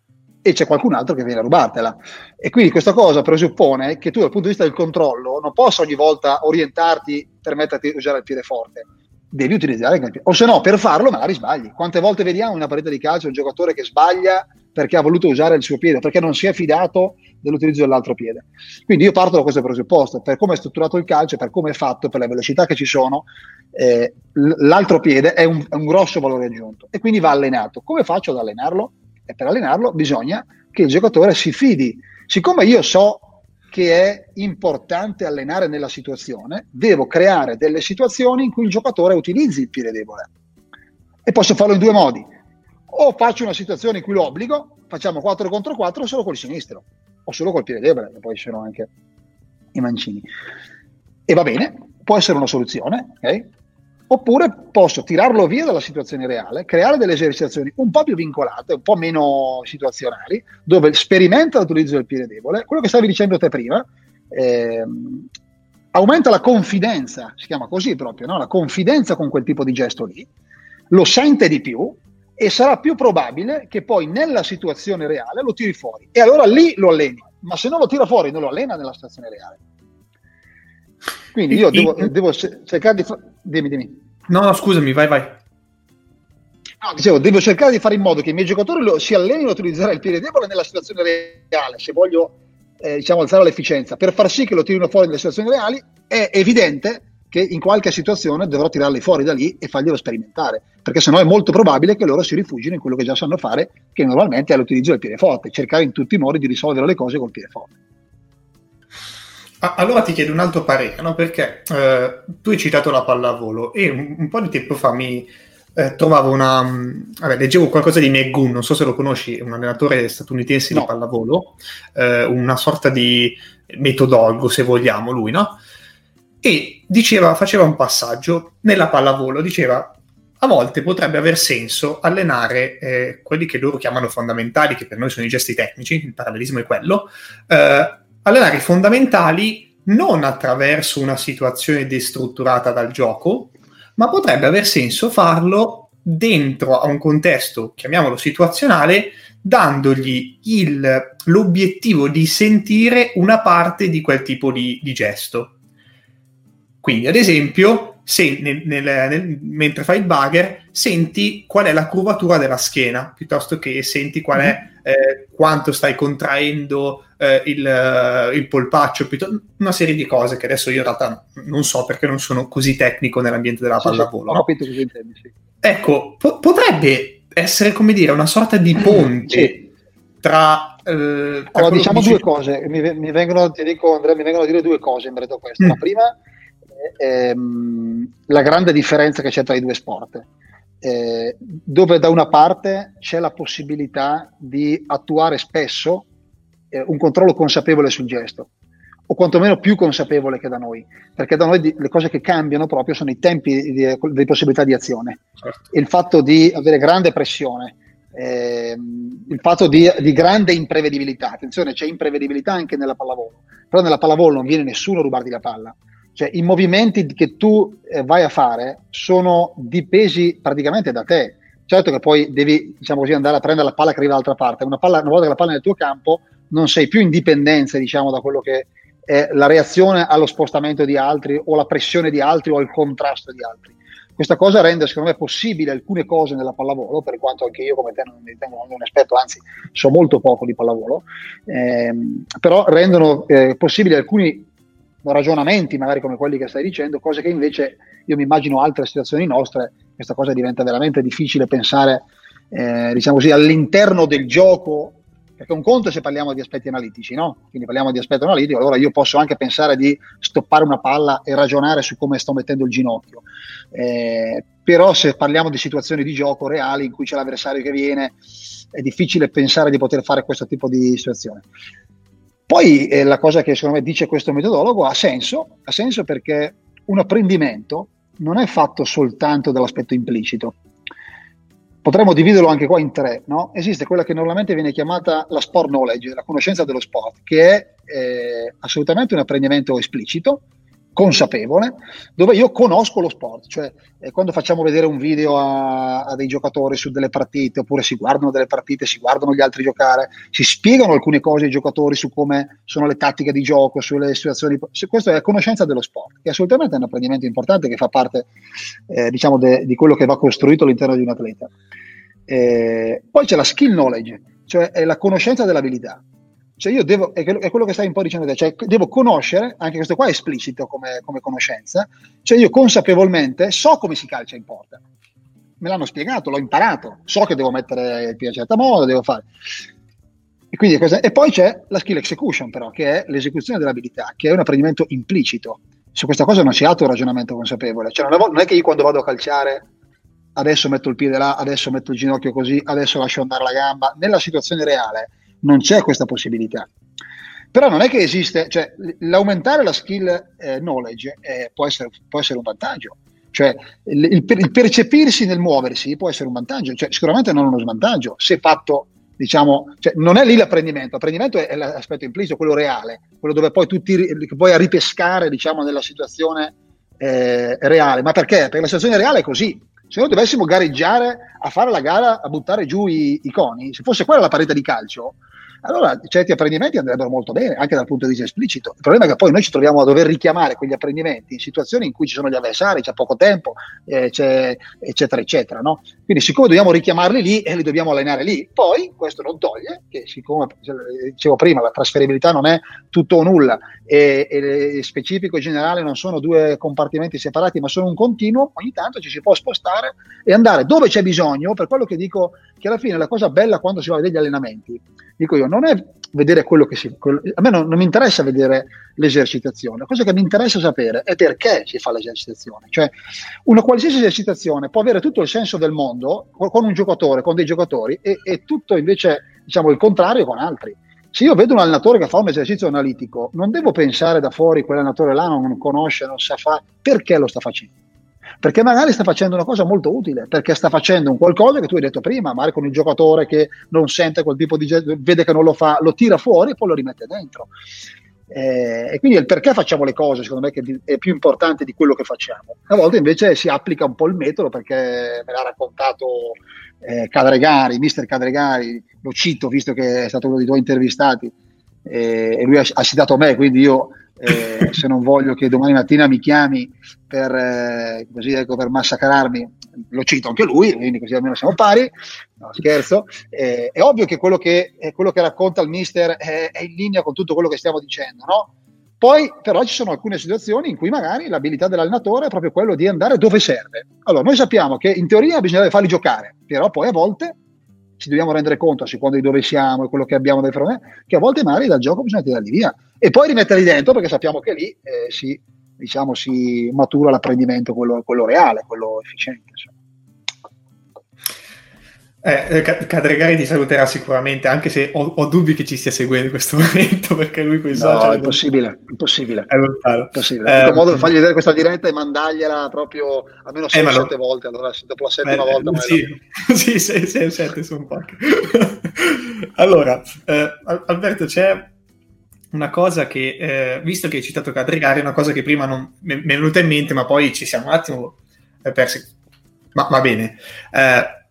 e c'è qualcun altro che viene a rubartela. E quindi questa cosa presuppone che tu dal punto di vista del controllo non possa ogni volta orientarti per metterti a usare il piede forte. Devi utilizzare il piede. O se no, per farlo magari sbagli. Quante volte vediamo in una partita di calcio un giocatore che sbaglia perché ha voluto usare il suo piede, perché non si è fidato dell'utilizzo dell'altro piede. Quindi io parto da questo presupposto, per come è strutturato il calcio, per come è fatto, per le velocità che ci sono, eh, l'altro piede è un, è un grosso valore aggiunto e quindi va allenato. Come faccio ad allenarlo? E per allenarlo bisogna che il giocatore si fidi. Siccome io so che è importante allenare nella situazione, devo creare delle situazioni in cui il giocatore utilizzi il piede debole. E posso farlo in due modi. O faccio una situazione in cui lo obbligo, facciamo 4 contro 4 solo col sinistro, o solo col piede debole, che poi ci sono anche i mancini. E va bene, può essere una soluzione, ok? Oppure posso tirarlo via dalla situazione reale, creare delle esercitazioni un po' più vincolate, un po' meno situazionali, dove sperimenta l'utilizzo del piede debole. Quello che stavi dicendo te prima, ehm, aumenta la confidenza, si chiama così proprio, no? la confidenza con quel tipo di gesto lì, lo sente di più e sarà più probabile che poi nella situazione reale lo tiri fuori. E allora lì lo alleni, ma se non lo tira fuori non lo allena nella situazione reale. Quindi io devo, devo cercare di fare... Dimmi, dimmi. No, no, scusami, vai, vai. No, dicevo, devo cercare di fare in modo che i miei giocatori lo, si allenino a utilizzare il piede debole nella situazione reale, se voglio eh, diciamo, alzare l'efficienza. Per far sì che lo tirino fuori nelle situazioni reali, è evidente che in qualche situazione dovrò tirarli fuori da lì e farglielo sperimentare, perché sennò è molto probabile che loro si rifugino in quello che già sanno fare, che normalmente è l'utilizzo del piede forte, cercare in tutti i modi di risolvere le cose col piede forte. Allora ti chiedo un altro parere, no? perché eh, tu hai citato la pallavolo e un, un po' di tempo fa mi eh, trovavo una... Mh, vabbè, leggevo qualcosa di Meggun, non so se lo conosci, è un allenatore statunitense no. di pallavolo, eh, una sorta di metodologo se vogliamo lui, no? E diceva, faceva un passaggio nella pallavolo, diceva a volte potrebbe aver senso allenare eh, quelli che loro chiamano fondamentali, che per noi sono i gesti tecnici, il parallelismo è quello, eh, allenare i fondamentali non attraverso una situazione destrutturata dal gioco, ma potrebbe aver senso farlo dentro a un contesto, chiamiamolo situazionale, dandogli il, l'obiettivo di sentire una parte di quel tipo di, di gesto. Quindi, ad esempio, se, nel, nel, nel, mentre fai il bugger, senti qual è la curvatura della schiena, piuttosto che senti qual è mm-hmm. eh, quanto stai contraendo eh, il, uh, il, polpaccio, una serie di cose che adesso io in realtà non so perché non sono così tecnico nell'ambiente della sì, pallavolo. Sì, no? capito cosa intendi, sì. Ecco, po- potrebbe essere come dire una sorta di ponte sì. tra... Eh, tra allora, diciamo due cose, mi, mi, vengono, ti dico Andrea, mi vengono a dire due cose in merito a questo. Mm. La prima è ehm, la grande differenza che c'è tra i due sport. Eh, dove da una parte c'è la possibilità di attuare spesso eh, un controllo consapevole sul gesto, o quantomeno più consapevole che da noi, perché da noi le cose che cambiano proprio sono i tempi di, di possibilità di azione, certo. il fatto di avere grande pressione, eh, il fatto di, di, grande imprevedibilità. Attenzione, c'è imprevedibilità anche nella pallavolo, però nella pallavolo non viene nessuno a rubarti la palla. Cioè, i movimenti che tu eh, vai a fare sono dipesi praticamente da te. Certo che poi devi, diciamo così, andare a prendere la palla che arriva dall'altra parte. Una, palla, una volta che la palla è nel tuo campo, non sei più in dipendenza, diciamo, da quello che è la reazione allo spostamento di altri o la pressione di altri o il contrasto di altri. Questa cosa rende, secondo me, possibile alcune cose nella pallavolo, per quanto anche io, come te, non mi ritengo un esperto, anzi, so molto poco di pallavolo, ehm, però rendono eh, possibili alcuni ragionamenti, magari come quelli che stai dicendo, cose che invece io mi immagino altre situazioni nostre, questa cosa diventa veramente difficile pensare, eh, diciamo così, all'interno del gioco perché un conto è se parliamo di aspetti analitici, no? Quindi parliamo di aspetto analitico, allora io posso anche pensare di stoppare una palla e ragionare su come sto mettendo il ginocchio. Eh, però se parliamo di situazioni di gioco reali in cui c'è l'avversario che viene, è difficile pensare di poter fare questo tipo di situazione. Poi eh, la cosa che secondo me dice questo metodologo ha senso, ha senso perché un apprendimento non è fatto soltanto dall'aspetto implicito, potremmo dividerlo anche qua in tre. No? Esiste quella che normalmente viene chiamata la sport knowledge, la conoscenza dello sport, che è eh, assolutamente un apprendimento esplicito, consapevole, dove io conosco lo sport, cioè eh, quando facciamo vedere un video a, a, dei giocatori su delle partite, oppure si guardano delle partite, si guardano gli altri giocare, si spiegano alcune cose ai giocatori su come sono le tattiche di gioco, sulle situazioni, questa è conoscenza dello sport, che assolutamente è un apprendimento importante che fa parte eh, diciamo de, di quello che va costruito all'interno di un atleta. Eh, poi c'è la skill knowledge, cioè è la conoscenza dell'abilità. Cioè io devo, è quello che stai un po' dicendo te, cioè devo conoscere, anche questo qua è esplicito come, come conoscenza, cioè io consapevolmente so come si calcia in porta. Me l'hanno spiegato, l'ho imparato, so che devo mettere il piede in certa modo, devo fare. E, quindi, e poi c'è la skill execution, però, che è l'esecuzione dell'abilità, che è un apprendimento implicito. Su questa cosa non si ha un ragionamento consapevole. Cioè, non è che io quando vado a calciare adesso metto il piede là, adesso metto il ginocchio così, adesso lascio andare la gamba. Nella situazione reale non c'è questa possibilità. Però non è che esiste, cioè l'aumentare la skill eh, knowledge eh, può, essere, può, essere, un vantaggio, cioè il, il, il, percepirsi nel muoversi può essere un vantaggio, cioè, sicuramente non uno svantaggio, se fatto, diciamo, cioè, non è lì l'apprendimento, l'apprendimento è, l'aspetto implicito, quello reale, quello dove poi tu ti, a ripescare, diciamo, nella situazione eh, reale. Ma perché? Perché la situazione reale è così, se noi dovessimo gareggiare a fare la gara a buttare giù i, i coni, se fosse quella la parete di calcio, allora certi apprendimenti andrebbero molto bene, anche dal punto di vista esplicito. Il problema è che poi noi ci troviamo a dover richiamare quegli apprendimenti in situazioni in cui ci sono gli avversari, c'è poco tempo, eh, c'è, eccetera, eccetera. No? Quindi, siccome dobbiamo richiamarli lì e li dobbiamo allenare lì, poi questo non toglie che, siccome dicevo prima, la trasferibilità non è tutto o nulla e, e specifico e generale non sono due compartimenti separati, ma sono un continuo, ogni tanto ci si può spostare e andare dove c'è bisogno, per quello che dico che alla fine la cosa bella quando si va a vedere gli allenamenti, dico io, non è vedere quello che si... Quello, a me non, non, mi interessa vedere l'esercitazione, la cosa che mi interessa sapere è perché si fa l'esercitazione. Cioè, una qualsiasi esercitazione può avere tutto il senso del mondo con un giocatore, con dei giocatori, e, e tutto invece, diciamo, il contrario con altri. Se io vedo un allenatore che fa un esercizio analitico, non devo pensare da fuori quell'allenatore là non conosce, non sa fare, perché lo sta facendo perché magari sta facendo una cosa molto utile, perché sta facendo un qualcosa che tu hai detto prima, magari con il giocatore che non sente quel tipo di gesto, vede che non lo fa, lo tira fuori e poi lo rimette dentro. Eh, e quindi il perché facciamo le cose, secondo me, che è più importante di quello che facciamo. A volte invece si applica un po' il metodo, perché me l'ha raccontato eh, Cadregari, mister Cadregari, lo cito visto che è stato uno dei tuoi intervistati, eh, e lui ha, ha citato me, quindi io eh, se non voglio che domani mattina mi chiami per, eh, così, ecco, per massacrarmi, lo cito anche lui, quindi così almeno siamo pari, no, scherzo, eh, è ovvio che quello che, quello che racconta il mister è, è, in linea con tutto quello che stiamo dicendo, no? Poi però ci sono alcune situazioni in cui magari l'abilità dell'allenatore è proprio quello di andare dove serve. Allora, noi sappiamo che in teoria bisognerebbe farli giocare, però poi a volte ci dobbiamo rendere conto, a seconda di dove siamo e quello che abbiamo da fronte, che a volte magari dal gioco bisogna tirarli via e poi rimetterli dentro perché sappiamo che lì eh, si, diciamo, si matura l'apprendimento, quello, quello reale, quello efficiente. Insomma. Eh, Cadregari ti saluterà sicuramente, anche se ho, ho, dubbi che ci stia seguendo in questo momento, perché lui con i social... No, è impossibile, impossibile. È lontano. impossibile. Eh, modo di fargli vedere questa diretta e mandargliela proprio almeno 6-7 eh, lo... volte, allora dopo la settima eh, volta... Sì, sì, 6-7 sono poche. allora, eh, Alberto, c'è una cosa che, eh, visto che hai citato Cadregari, una cosa che prima non mi è venuta in mente, ma poi ci siamo un attimo persi. Ma va bene. Eh,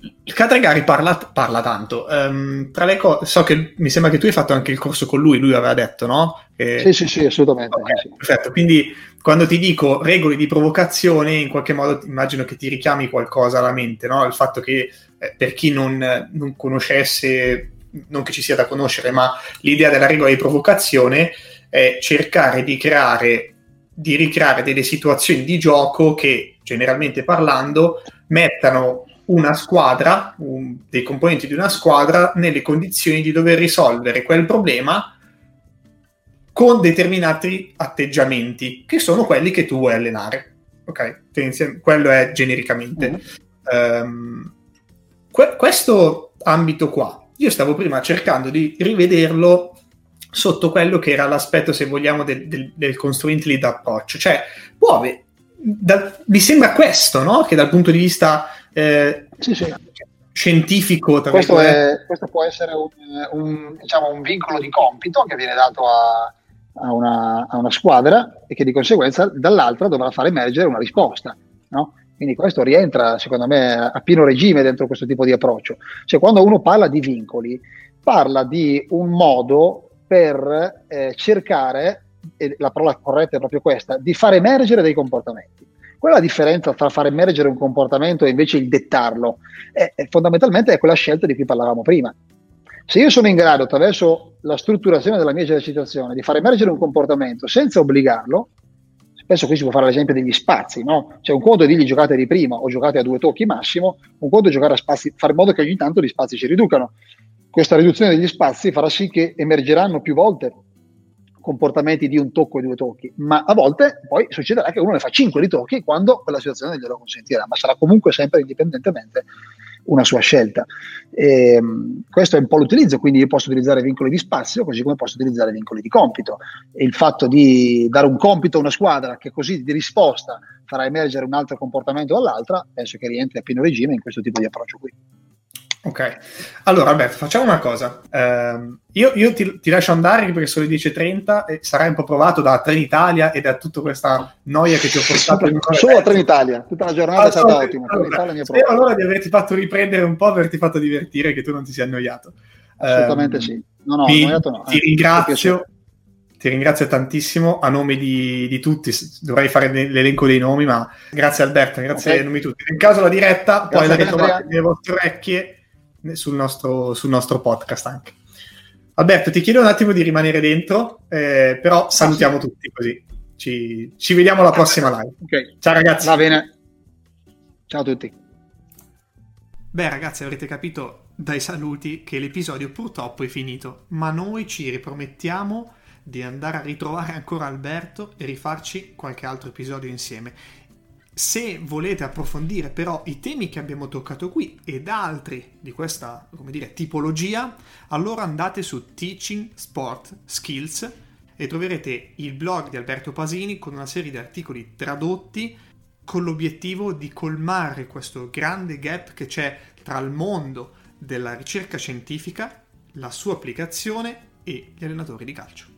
il Cadregari parla, parla tanto. Um, tra le cose, so che mi sembra che tu hai fatto anche il corso con lui, lui aveva detto, no? Che... Sì, sì, sì, assolutamente. Okay, sì. Perfetto, quindi quando ti dico regole di provocazione, in qualche modo immagino che ti richiami qualcosa alla mente, no? Il fatto che eh, per chi non, non, conoscesse, non che ci sia da conoscere, ma l'idea della regola di provocazione è cercare di creare, di ricreare delle situazioni di gioco che, generalmente parlando, mettano una squadra, un, dei componenti di una squadra, nelle condizioni di dover risolvere quel problema con determinati atteggiamenti, che sono quelli che tu vuoi allenare. Ok? Quello è genericamente. Mm. Um, que- questo ambito qua, io stavo prima cercando di rivederlo sotto quello che era l'aspetto, se vogliamo, del, del, del constraint lead approach. Cioè, può da, mi sembra questo, no? Che dal punto di vista eh, sì, sì. scientifico. Questo, è, questo, può essere un, un, diciamo, un, vincolo di compito che viene dato a, a, una, a, una, squadra e che di conseguenza dall'altra dovrà far emergere una risposta. No? Quindi questo rientra, secondo me, a pieno regime dentro questo tipo di approccio. Cioè, quando uno parla di vincoli, parla di un modo per eh, cercare, e la parola corretta è proprio questa, di far emergere dei comportamenti. Qual è la differenza tra far emergere un comportamento e invece il dettarlo? È, è, fondamentalmente è quella scelta di cui parlavamo prima. Se io sono in grado, attraverso la strutturazione della mia esercitazione, di far emergere un comportamento senza obbligarlo, spesso qui si può fare l'esempio degli spazi, no? Cioè un conto è dirgli giocate di prima o giocate a due tocchi massimo, un conto è giocare a spazi, fare in modo che ogni tanto gli spazi si riducano. Questa riduzione degli spazi farà sì che emergeranno più volte comportamenti di un tocco e due tocchi, ma a volte poi succederà che uno ne fa cinque di tocchi quando quella situazione glielo consentirà, ma sarà comunque sempre indipendentemente una sua scelta. E, ehm, questo è un po' l'utilizzo, quindi io posso utilizzare vincoli di spazio così come posso utilizzare vincoli di compito. E il fatto di dare un compito a una squadra che così di risposta farà emergere un altro comportamento dall'altra, penso che rientri a pieno regime in questo tipo di approccio qui. Ok, allora Alberto, facciamo una cosa. Uh, io, io ti, ti, lascio andare perché sono le 10.30 e sarai un po' provato da Trenitalia e da tutta questa noia che ti ho portato. in Solo a Trenitalia, tutta la giornata allora, è stata ottima. Allora, spero allora di averti fatto riprendere un po', averti fatto divertire, che tu non ti sia annoiato. Assolutamente um, sì. No, no, mi, annoiato no. Ti eh, ringrazio. Ti ringrazio tantissimo a nome di, di, tutti, dovrei fare l'elenco dei nomi, ma grazie Alberto, grazie okay. a nomi tutti. In caso la diretta, grazie poi la ritrovate nelle vostre orecchie sul nostro, sul nostro podcast anche. Alberto, ti chiedo un attimo di rimanere dentro, eh, però salutiamo sì. tutti così. Ci, ci, vediamo alla prossima live. Okay. Ciao ragazzi. Va bene. Ciao a tutti. Beh ragazzi, avrete capito dai saluti che l'episodio purtroppo è finito, ma noi ci ripromettiamo di andare a ritrovare ancora Alberto e rifarci qualche altro episodio insieme. Se volete approfondire però i temi che abbiamo toccato qui ed altri di questa, dire, tipologia, allora andate su Teaching Sport Skills e troverete il blog di Alberto Pasini con una serie di articoli tradotti con l'obiettivo di colmare questo grande gap che c'è tra il mondo della ricerca scientifica, la sua applicazione e gli allenatori di calcio.